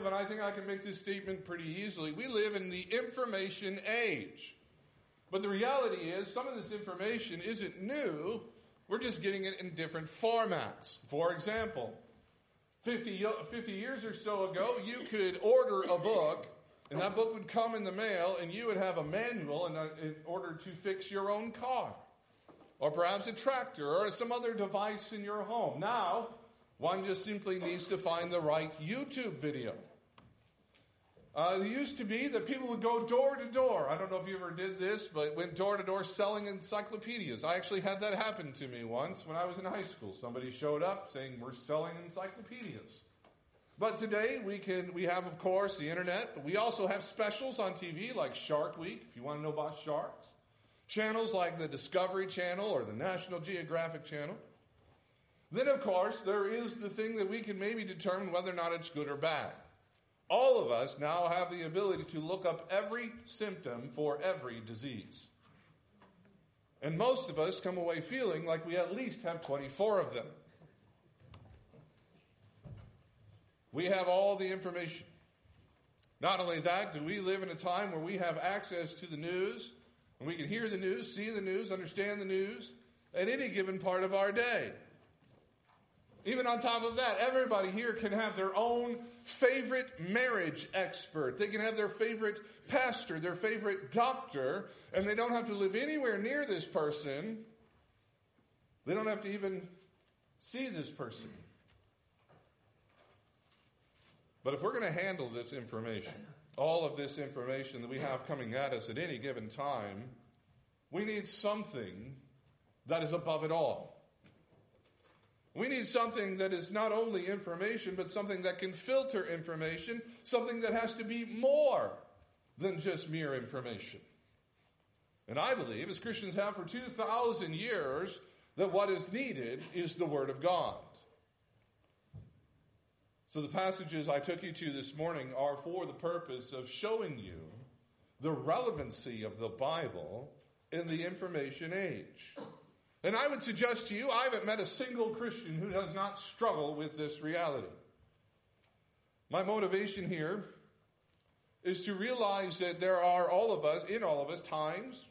of, and I think I can make this statement pretty easily. We live in the information age. But the reality is, some of this information isn't new. We're just getting it in different formats. For example, 50, 50 years or so ago, you could order a book, and that book would come in the mail, and you would have a manual in, a, in order to fix your own car, or perhaps a tractor, or some other device in your home. Now, one just simply needs to find the right YouTube video. Uh, it used to be that people would go door to door. I don't know if you ever did this, but went door to door selling encyclopedias. I actually had that happen to me once when I was in high school. Somebody showed up saying, We're selling encyclopedias. But today we can we have of course the internet, but we also have specials on TV like Shark Week, if you want to know about sharks. Channels like the Discovery Channel or the National Geographic Channel. Then of course there is the thing that we can maybe determine whether or not it's good or bad. All of us now have the ability to look up every symptom for every disease. And most of us come away feeling like we at least have 24 of them. We have all the information. Not only that, do we live in a time where we have access to the news, and we can hear the news, see the news, understand the news at any given part of our day. Even on top of that, everybody here can have their own favorite marriage expert. They can have their favorite pastor, their favorite doctor, and they don't have to live anywhere near this person. They don't have to even see this person. But if we're going to handle this information, all of this information that we have coming at us at any given time, we need something that is above it all. We need something that is not only information, but something that can filter information, something that has to be more than just mere information. And I believe, as Christians have for 2,000 years, that what is needed is the Word of God. So the passages I took you to this morning are for the purpose of showing you the relevancy of the Bible in the information age. And I would suggest to you, I haven't met a single Christian who does not struggle with this reality. My motivation here is to realize that there are all of us, in all of us, times,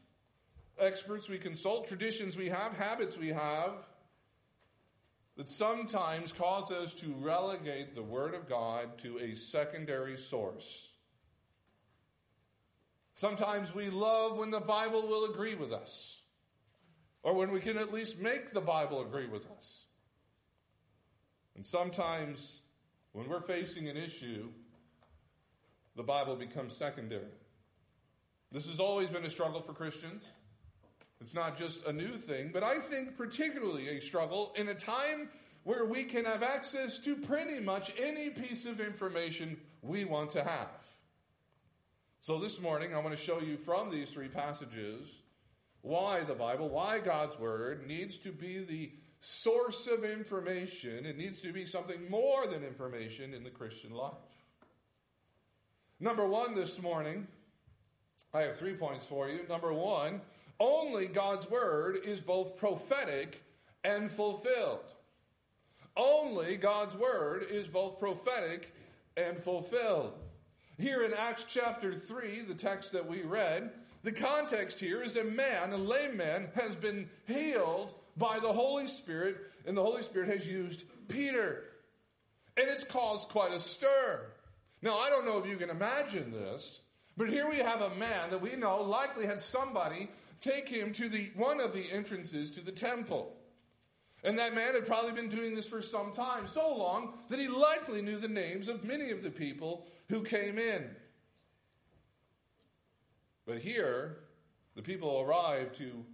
experts we consult, traditions we have, habits we have, that sometimes cause us to relegate the Word of God to a secondary source. Sometimes we love when the Bible will agree with us or when we can at least make the Bible agree with us. And sometimes, when we're facing an issue, the Bible becomes secondary. This has always been a struggle for Christians. It's not just a new thing, but I think particularly a struggle in a time where we can have access to pretty much any piece of information we want to have. So this morning, I want to show you from these three passages why the Bible, why God's Word needs to be the source of information. It needs to be something more than information in the Christian life. Number one this morning, I have three points for you. Number one, only God's Word is both prophetic and fulfilled. Only God's Word is both prophetic and fulfilled. Here in Acts chapter 3, the text that we read, the context here is a man, a layman, has been healed by the Holy Spirit, and the Holy Spirit has used Peter. And it's caused quite a stir. Now, I don't know if you can imagine this, but here we have a man that we know likely had somebody take him to the one of the entrances to the temple. And that man had probably been doing this for some time, so long that he likely knew the names of many of the people who came in. But here, the people arrive to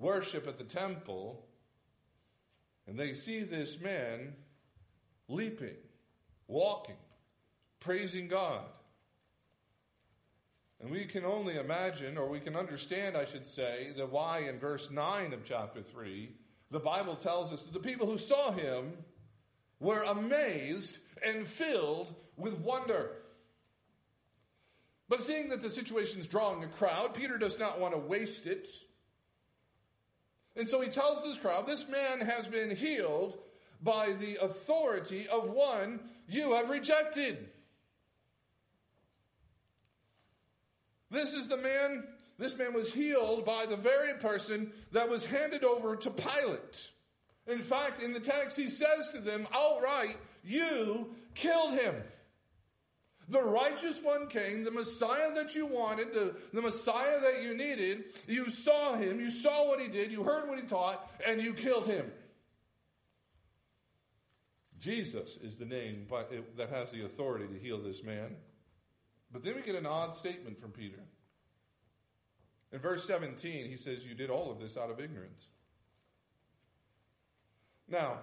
worship at the temple, and they see this man leaping, walking, praising God. And we can only imagine, or we can understand, I should say, the why in verse 9 of chapter 3, the Bible tells us that the people who saw him were amazed and filled with wonder. But seeing that the situation is drawing a crowd, Peter does not want to waste it. And so he tells this crowd, This man has been healed by the authority of one you have rejected. This is the man, this man was healed by the very person that was handed over to Pilate. In fact, in the text, he says to them outright, You killed him. The righteous one came, the Messiah that you wanted, the, the Messiah that you needed. You saw him, you saw what he did, you heard what he taught, and you killed him. Jesus is the name that has the authority to heal this man. But then we get an odd statement from Peter. In verse 17, he says, You did all of this out of ignorance. Now,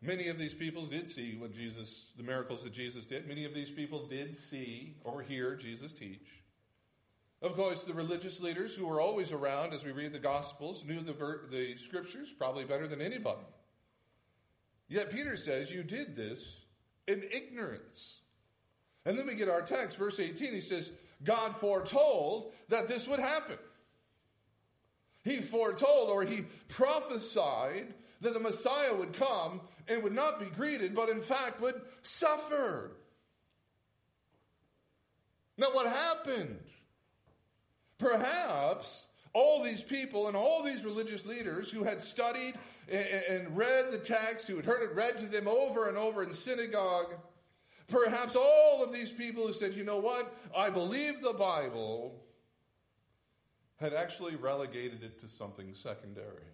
Many of these people did see what Jesus, the miracles that Jesus did. Many of these people did see or hear Jesus teach. Of course, the religious leaders who were always around as we read the Gospels knew the, ver- the scriptures probably better than anybody. Yet Peter says, You did this in ignorance. And then we get our text, verse 18. He says, God foretold that this would happen. He foretold or he prophesied that the Messiah would come and would not be greeted, but in fact would suffer. Now, what happened? Perhaps all these people and all these religious leaders who had studied and read the text, who had heard it read to them over and over in synagogue, perhaps all of these people who said, you know what, I believe the Bible, had actually relegated it to something secondary.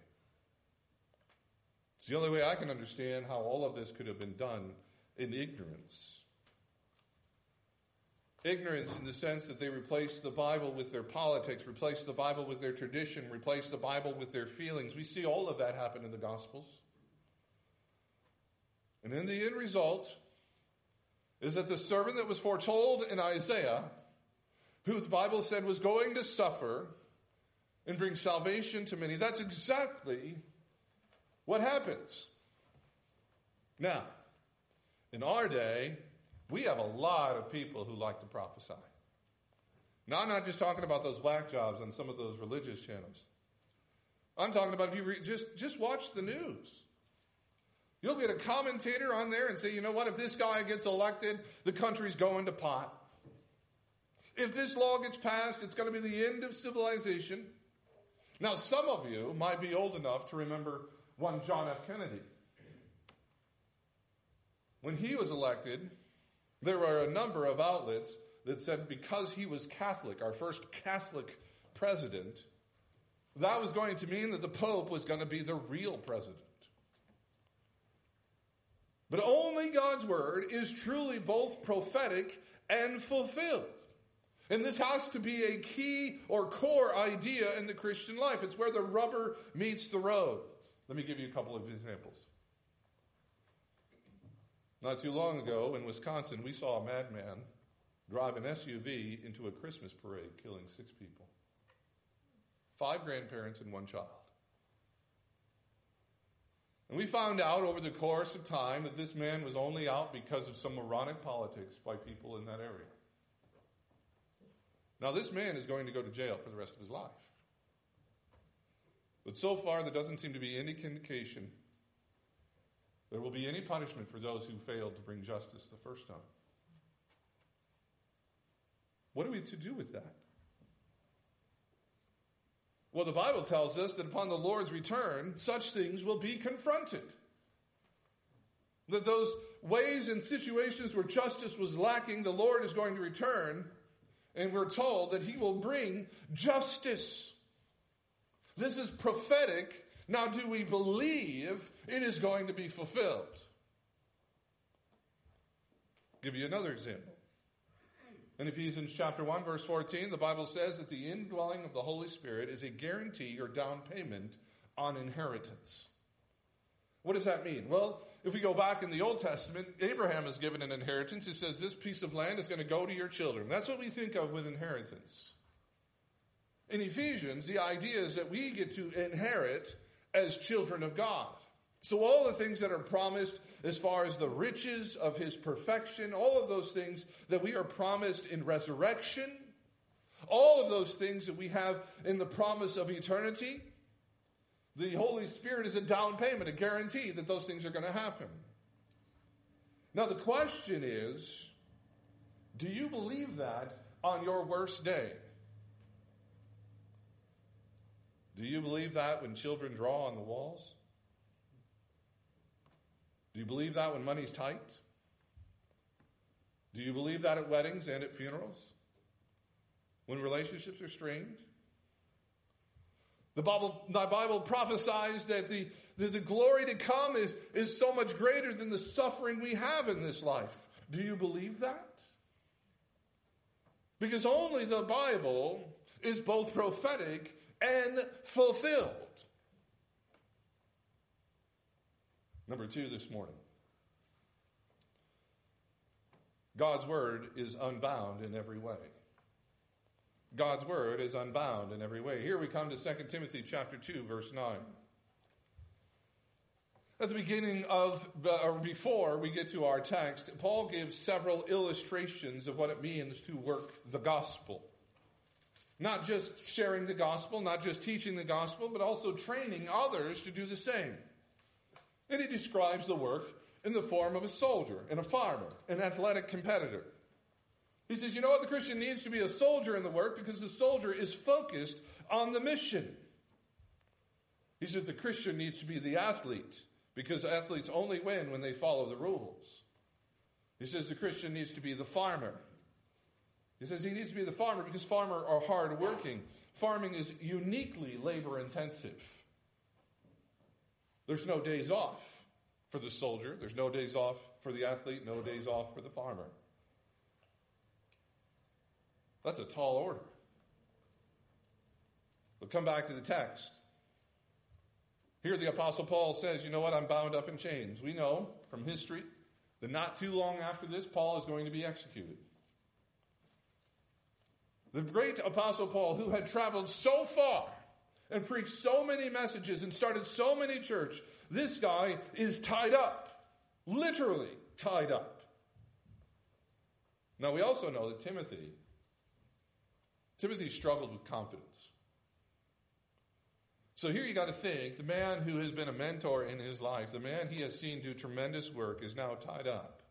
It's the only way I can understand how all of this could have been done in ignorance. Ignorance in the sense that they replaced the Bible with their politics, replaced the Bible with their tradition, replaced the Bible with their feelings. We see all of that happen in the Gospels. And in the end result is that the servant that was foretold in Isaiah, who the Bible said was going to suffer and bring salvation to many, that's exactly what happens? Now, in our day, we have a lot of people who like to prophesy. Now, I'm not just talking about those black jobs on some of those religious channels. I'm talking about if you re- just, just watch the news. You'll get a commentator on there and say, you know what, if this guy gets elected, the country's going to pot. If this law gets passed, it's going to be the end of civilization. Now, some of you might be old enough to remember one John F. Kennedy. When he was elected, there were a number of outlets that said because he was Catholic, our first Catholic president, that was going to mean that the Pope was going to be the real president. But only God's word is truly both prophetic and fulfilled. And this has to be a key or core idea in the Christian life. It's where the rubber meets the road. Let me give you a couple of examples. Not too long ago in Wisconsin, we saw a madman drive an SUV into a Christmas parade, killing six people five grandparents and one child. And we found out over the course of time that this man was only out because of some moronic politics by people in that area. Now, this man is going to go to jail for the rest of his life. But so far, there doesn't seem to be any indication there will be any punishment for those who failed to bring justice the first time. What are we to do with that? Well, the Bible tells us that upon the Lord's return, such things will be confronted. That those ways and situations where justice was lacking, the Lord is going to return, and we're told that He will bring justice. This is prophetic. Now, do we believe it is going to be fulfilled? I'll give you another example. In Ephesians chapter 1, verse 14, the Bible says that the indwelling of the Holy Spirit is a guarantee or down payment on inheritance. What does that mean? Well, if we go back in the Old Testament, Abraham is given an inheritance. He says, This piece of land is going to go to your children. That's what we think of with inheritance. In Ephesians, the idea is that we get to inherit as children of God. So, all the things that are promised as far as the riches of his perfection, all of those things that we are promised in resurrection, all of those things that we have in the promise of eternity, the Holy Spirit is a down payment, a guarantee that those things are going to happen. Now, the question is do you believe that on your worst day? Do you believe that when children draw on the walls? Do you believe that when money's tight? Do you believe that at weddings and at funerals? When relationships are strained? The Bible, the Bible prophesies that the, the, the glory to come is, is so much greater than the suffering we have in this life. Do you believe that? Because only the Bible is both prophetic and fulfilled. Number two this morning God's word is unbound in every way. God's word is unbound in every way. Here we come to 2 Timothy chapter 2 verse 9. At the beginning of, the, or before we get to our text, Paul gives several illustrations of what it means to work the gospel. Not just sharing the gospel, not just teaching the gospel, but also training others to do the same. And he describes the work in the form of a soldier and a farmer, an athletic competitor. He says, you know what? The Christian needs to be a soldier in the work because the soldier is focused on the mission. He says the Christian needs to be the athlete because athletes only win when they follow the rules. He says the Christian needs to be the farmer. He says he needs to be the farmer because farmers are hard working. Farming is uniquely labor intensive. There's no days off for the soldier, there's no days off for the athlete, no days off for the farmer. That's a tall order. But come back to the text. Here, the Apostle Paul says, You know what? I'm bound up in chains. We know from history that not too long after this, Paul is going to be executed. The great Apostle Paul, who had traveled so far and preached so many messages and started so many church, this guy is tied up, literally tied up. Now, we also know that Timothy, Timothy struggled with confidence. So here you got to think the man who has been a mentor in his life, the man he has seen do tremendous work, is now tied up.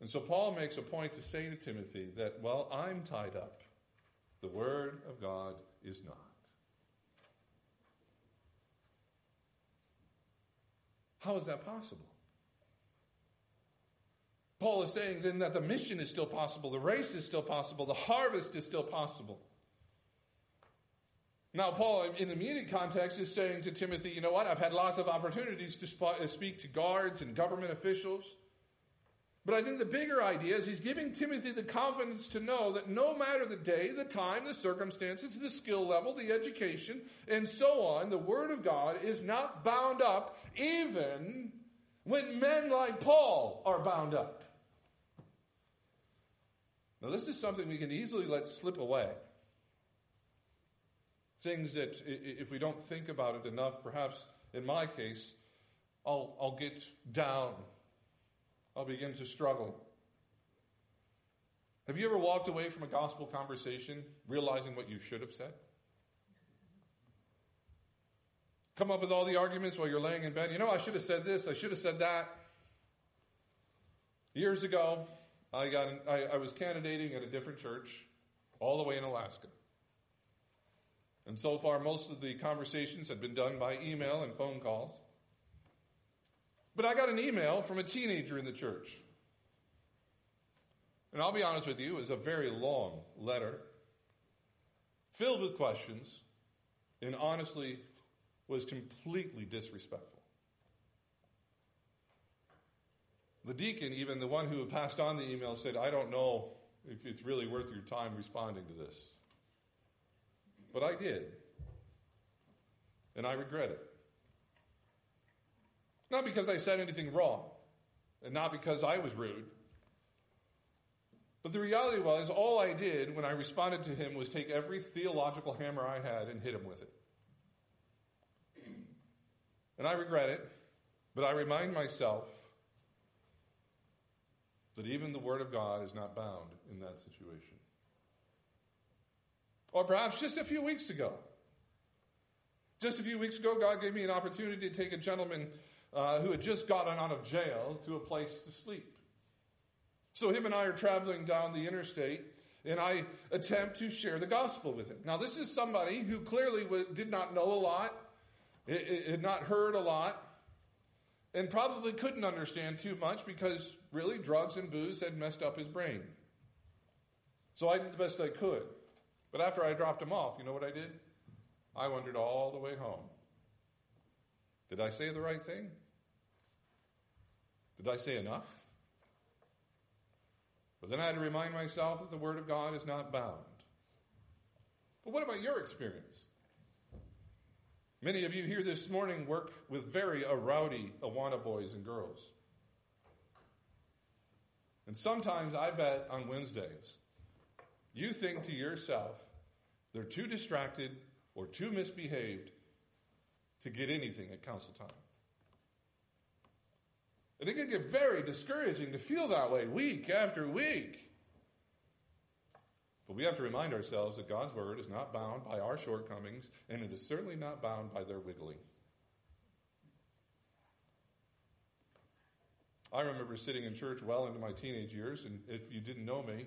And so Paul makes a point to say to Timothy that, while I'm tied up. The Word of God is not. How is that possible? Paul is saying then that the mission is still possible, the race is still possible, the harvest is still possible. Now, Paul, in the immediate context, is saying to Timothy, you know what? I've had lots of opportunities to speak to guards and government officials. But I think the bigger idea is he's giving Timothy the confidence to know that no matter the day, the time, the circumstances, the skill level, the education, and so on, the Word of God is not bound up even when men like Paul are bound up. Now, this is something we can easily let slip away. Things that, if we don't think about it enough, perhaps in my case, I'll, I'll get down. I'll begin to struggle. Have you ever walked away from a gospel conversation realizing what you should have said? Come up with all the arguments while you're laying in bed. You know, I should have said this, I should have said that. Years ago, I, got, I, I was candidating at a different church all the way in Alaska. And so far, most of the conversations had been done by email and phone calls. But I got an email from a teenager in the church. And I'll be honest with you, it was a very long letter, filled with questions, and honestly was completely disrespectful. The deacon, even the one who had passed on the email, said, I don't know if it's really worth your time responding to this. But I did. And I regret it. Not because I said anything wrong, and not because I was rude. But the reality was, all I did when I responded to him was take every theological hammer I had and hit him with it. And I regret it, but I remind myself that even the Word of God is not bound in that situation. Or perhaps just a few weeks ago. Just a few weeks ago, God gave me an opportunity to take a gentleman uh, who had just gotten out of jail to a place to sleep. So him and I are traveling down the interstate, and I attempt to share the gospel with him. Now, this is somebody who clearly did not know a lot, had not heard a lot, and probably couldn't understand too much because really drugs and booze had messed up his brain. So I did the best I could. But after I dropped him off, you know what I did? I wandered all the way home. Did I say the right thing? Did I say enough? But then I had to remind myself that the Word of God is not bound. But what about your experience? Many of you here this morning work with very a rowdy Awana boys and girls. And sometimes I bet on Wednesdays, you think to yourself, they're too distracted or too misbehaved to get anything at council time. And it can get very discouraging to feel that way week after week. But we have to remind ourselves that God's word is not bound by our shortcomings, and it is certainly not bound by their wiggling. I remember sitting in church well into my teenage years, and if you didn't know me,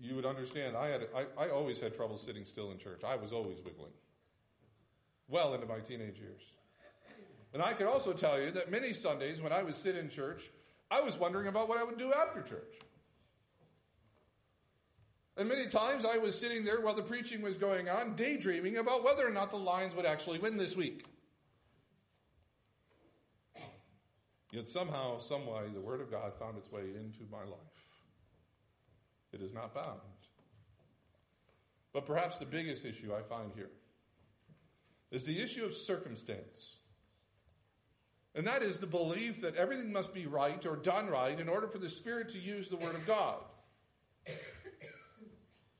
you would understand I, had, I, I always had trouble sitting still in church. I was always wiggling well into my teenage years. And I could also tell you that many Sundays when I would sit in church, I was wondering about what I would do after church. And many times I was sitting there while the preaching was going on, daydreaming about whether or not the Lions would actually win this week. Yet somehow, someway, the Word of God found its way into my life. It is not bound. But perhaps the biggest issue I find here is the issue of circumstance. And that is the belief that everything must be right or done right in order for the Spirit to use the Word of God.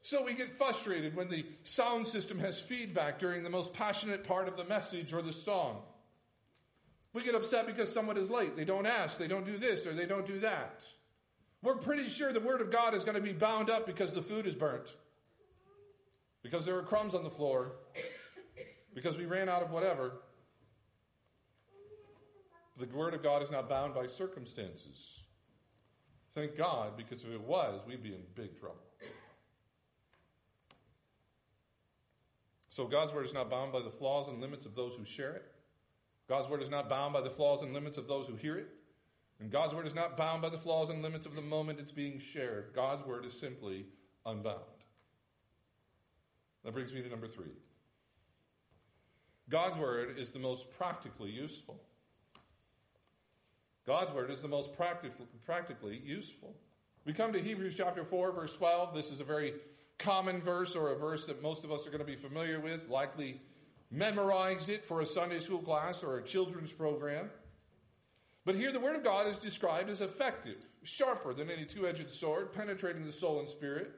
So we get frustrated when the sound system has feedback during the most passionate part of the message or the song. We get upset because someone is late. They don't ask, they don't do this, or they don't do that. We're pretty sure the Word of God is going to be bound up because the food is burnt, because there are crumbs on the floor, because we ran out of whatever. The Word of God is not bound by circumstances. Thank God, because if it was, we'd be in big trouble. So God's Word is not bound by the flaws and limits of those who share it. God's Word is not bound by the flaws and limits of those who hear it. And God's Word is not bound by the flaws and limits of the moment it's being shared. God's Word is simply unbound. That brings me to number three. God's Word is the most practically useful. God's Word is the most practically, useful. We come to Hebrews chapter 4, verse 12. This is a very common verse or a verse that most of us are going to be familiar with, likely memorized it for a Sunday school class or a children's program. But here the Word of God is described as effective, sharper than any two edged sword, penetrating the soul and spirit.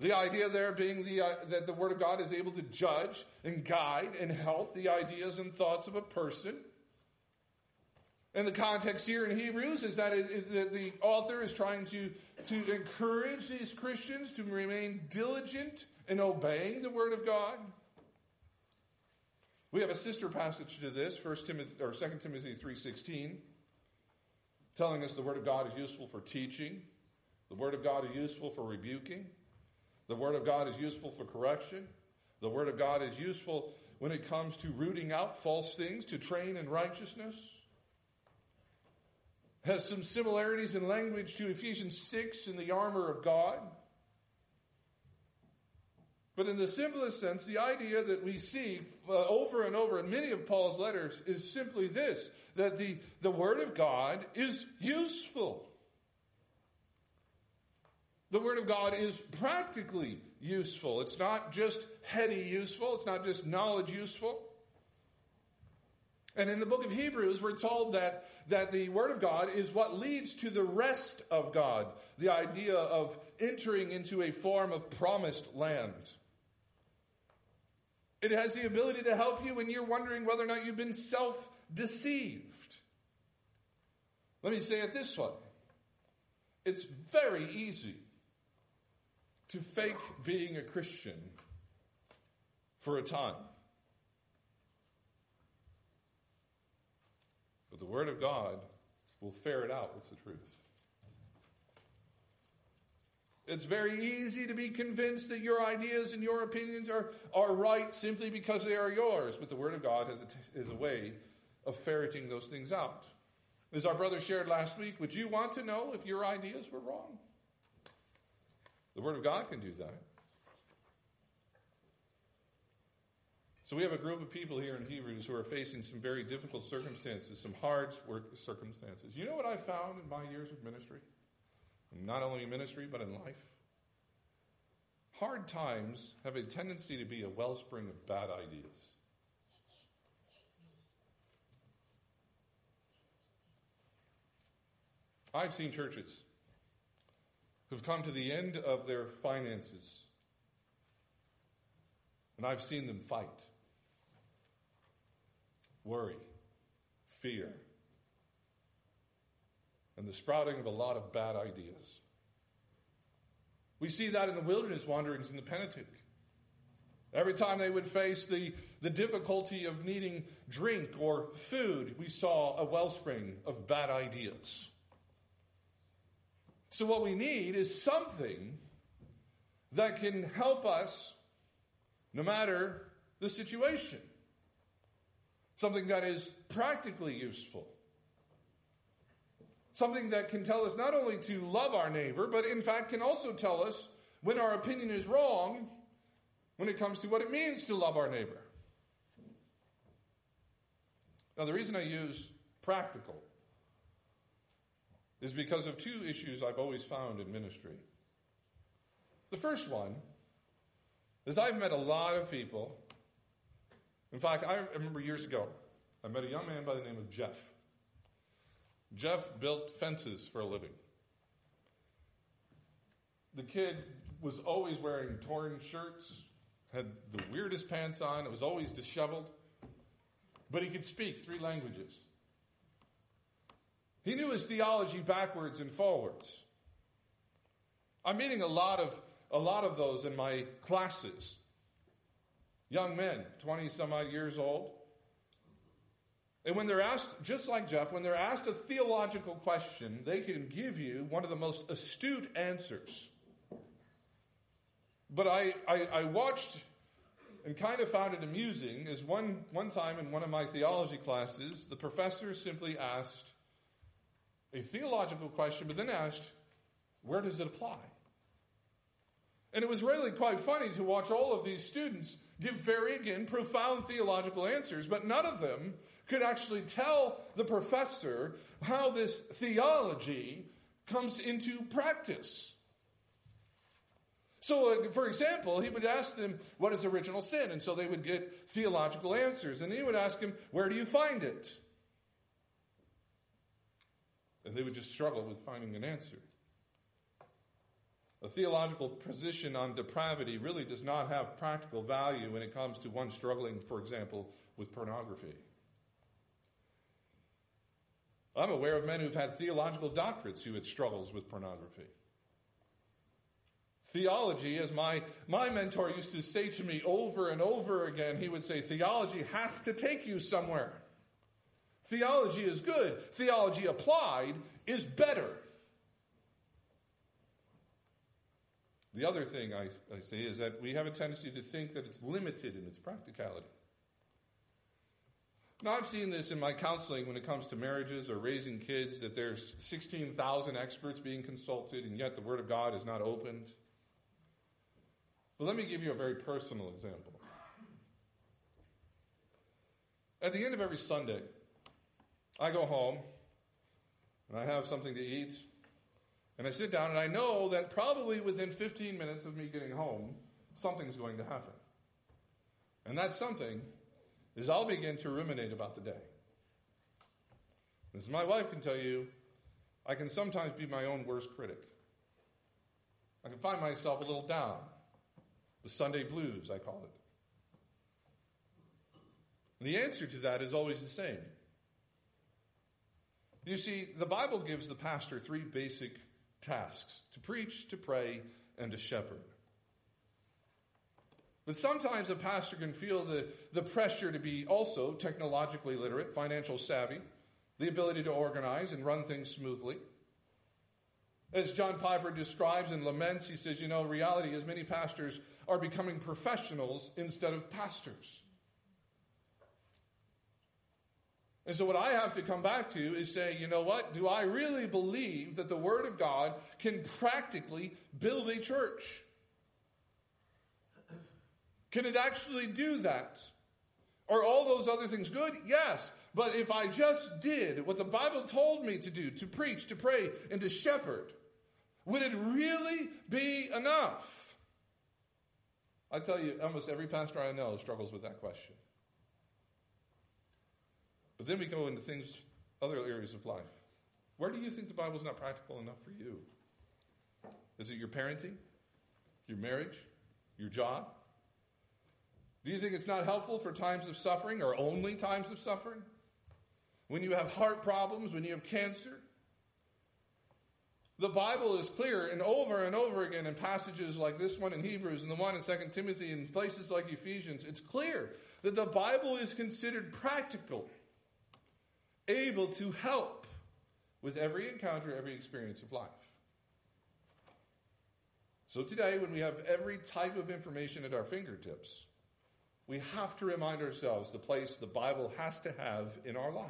The idea there being the, uh, that the Word of God is able to judge and guide and help the ideas and thoughts of a person. And the context here in Hebrews is that, it, that the author is trying to, to encourage these Christians to remain diligent in obeying the Word of God. We have a sister passage to this, 1 Timothy or 2 Timothy 3:16, telling us the word of God is useful for teaching, the word of God is useful for rebuking, the word of God is useful for correction, the word of God is useful when it comes to rooting out false things, to train in righteousness has some similarities in language to Ephesians 6 in the armor of God. But in the simplest sense, the idea that we see uh, over and over in many of Paul's letters is simply this that the, the Word of God is useful. The Word of God is practically useful. It's not just heady useful, it's not just knowledge useful. And in the book of Hebrews, we're told that, that the Word of God is what leads to the rest of God, the idea of entering into a form of promised land. It has the ability to help you when you're wondering whether or not you've been self deceived. Let me say it this way it's very easy to fake being a Christian for a time. But the Word of God will ferret out what's the truth. It's very easy to be convinced that your ideas and your opinions are, are right simply because they are yours. But the Word of God has a, is a way of ferreting those things out. As our brother shared last week, would you want to know if your ideas were wrong? The Word of God can do that. So we have a group of people here in Hebrews who are facing some very difficult circumstances, some hard circumstances. You know what I found in my years of ministry? Not only in ministry, but in life? Hard times have a tendency to be a wellspring of bad ideas. I've seen churches who've come to the end of their finances, and I've seen them fight worry, fear, and the sprouting of a lot of bad ideas. We see that in the wilderness wanderings in the Pentateuch. Every time they would face the, the difficulty of needing drink or food, we saw a wellspring of bad ideas. So, what we need is something that can help us no matter the situation something that is practically useful, something that can tell us not only to love our neighbor, but in fact can also tell us when our opinion is wrong when it comes to what it means to love our neighbor. Now, the reason I use practical is because of two issues I've always found in ministry. The first one is I've met a lot of people in fact, I remember years ago, I met a young man by the name of Jeff. Jeff built fences for a living. The kid was always wearing torn shirts, had the weirdest pants on, it was always disheveled, but he could speak three languages. He knew his theology backwards and forwards. I'm meeting a lot of a lot of those in my classes. Young men, 20 some odd years old. And when they're asked, just like Jeff, when they're asked a theological question, they can give you one of the most astute answers. But I, I, I watched and kind of found it amusing is one, one time in one of my theology classes, the professor simply asked a theological question, but then asked, where does it apply? And it was really quite funny to watch all of these students give very, again, profound theological answers, but none of them could actually tell the professor how this theology comes into practice. So, uh, for example, he would ask them, What is original sin? And so they would get theological answers. And he would ask him, Where do you find it? And they would just struggle with finding an answer. A theological position on depravity really does not have practical value when it comes to one struggling, for example, with pornography. I'm aware of men who've had theological doctorates who had struggles with pornography. Theology, as my, my mentor used to say to me over and over again, he would say, theology has to take you somewhere. Theology is good. Theology applied is better. The other thing I, I say is that we have a tendency to think that it's limited in its practicality. Now, I've seen this in my counseling when it comes to marriages or raising kids that there's 16,000 experts being consulted, and yet the Word of God is not opened. But let me give you a very personal example. At the end of every Sunday, I go home and I have something to eat and I sit down and I know that probably within 15 minutes of me getting home, something's going to happen. And that something is I'll begin to ruminate about the day. As my wife can tell you, I can sometimes be my own worst critic. I can find myself a little down. The Sunday blues, I call it. the answer to that is always the same. You see, the Bible gives the pastor three basic tasks to preach, to pray, and to shepherd. But sometimes a pastor can feel the, the pressure to be also technologically literate, financial savvy, the ability to organize and run things smoothly. As John Piper describes and laments, he says, you know, reality is many pastors are becoming professionals instead of pastors. And so, what I have to come back to is say, you know what? Do I really believe that the Word of God can practically build a church? Can it actually do that? Are all those other things good? Yes. But if I just did what the Bible told me to do, to preach, to pray, and to shepherd, would it really be enough? I tell you, almost every pastor I know struggles with that question. But then we go into things, other areas of life. Where do you think the Bible is not practical enough for you? Is it your parenting, your marriage, your job? Do you think it's not helpful for times of suffering or only times of suffering? When you have heart problems, when you have cancer? The Bible is clear and over and over again in passages like this one in Hebrews and the one in 2 Timothy and places like Ephesians. It's clear that the Bible is considered practical, able to help with every encounter, every experience of life. So today, when we have every type of information at our fingertips, we have to remind ourselves the place the Bible has to have in our life.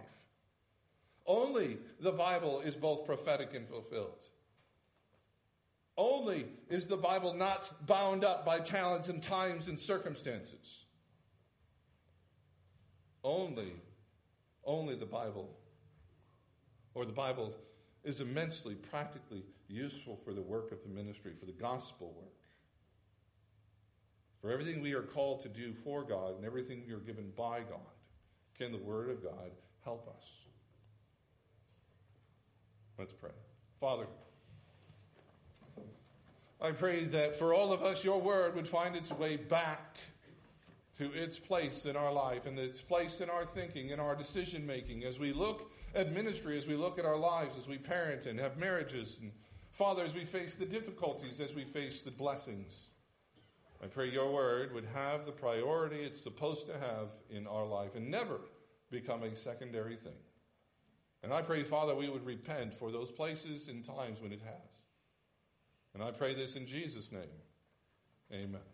Only the Bible is both prophetic and fulfilled. Only is the Bible not bound up by talents and times and circumstances. Only, only the Bible, or the Bible is immensely practically useful for the work of the ministry, for the gospel work. For everything we are called to do for God and everything we are given by God, can the Word of God help us? Let's pray. Father, I pray that for all of us, your Word would find its way back to its place in our life and its place in our thinking, in our decision making, as we look at ministry, as we look at our lives, as we parent and have marriages, and Father, as we face the difficulties, as we face the blessings. I pray your word would have the priority it's supposed to have in our life and never become a secondary thing. And I pray, Father, we would repent for those places and times when it has. And I pray this in Jesus' name. Amen.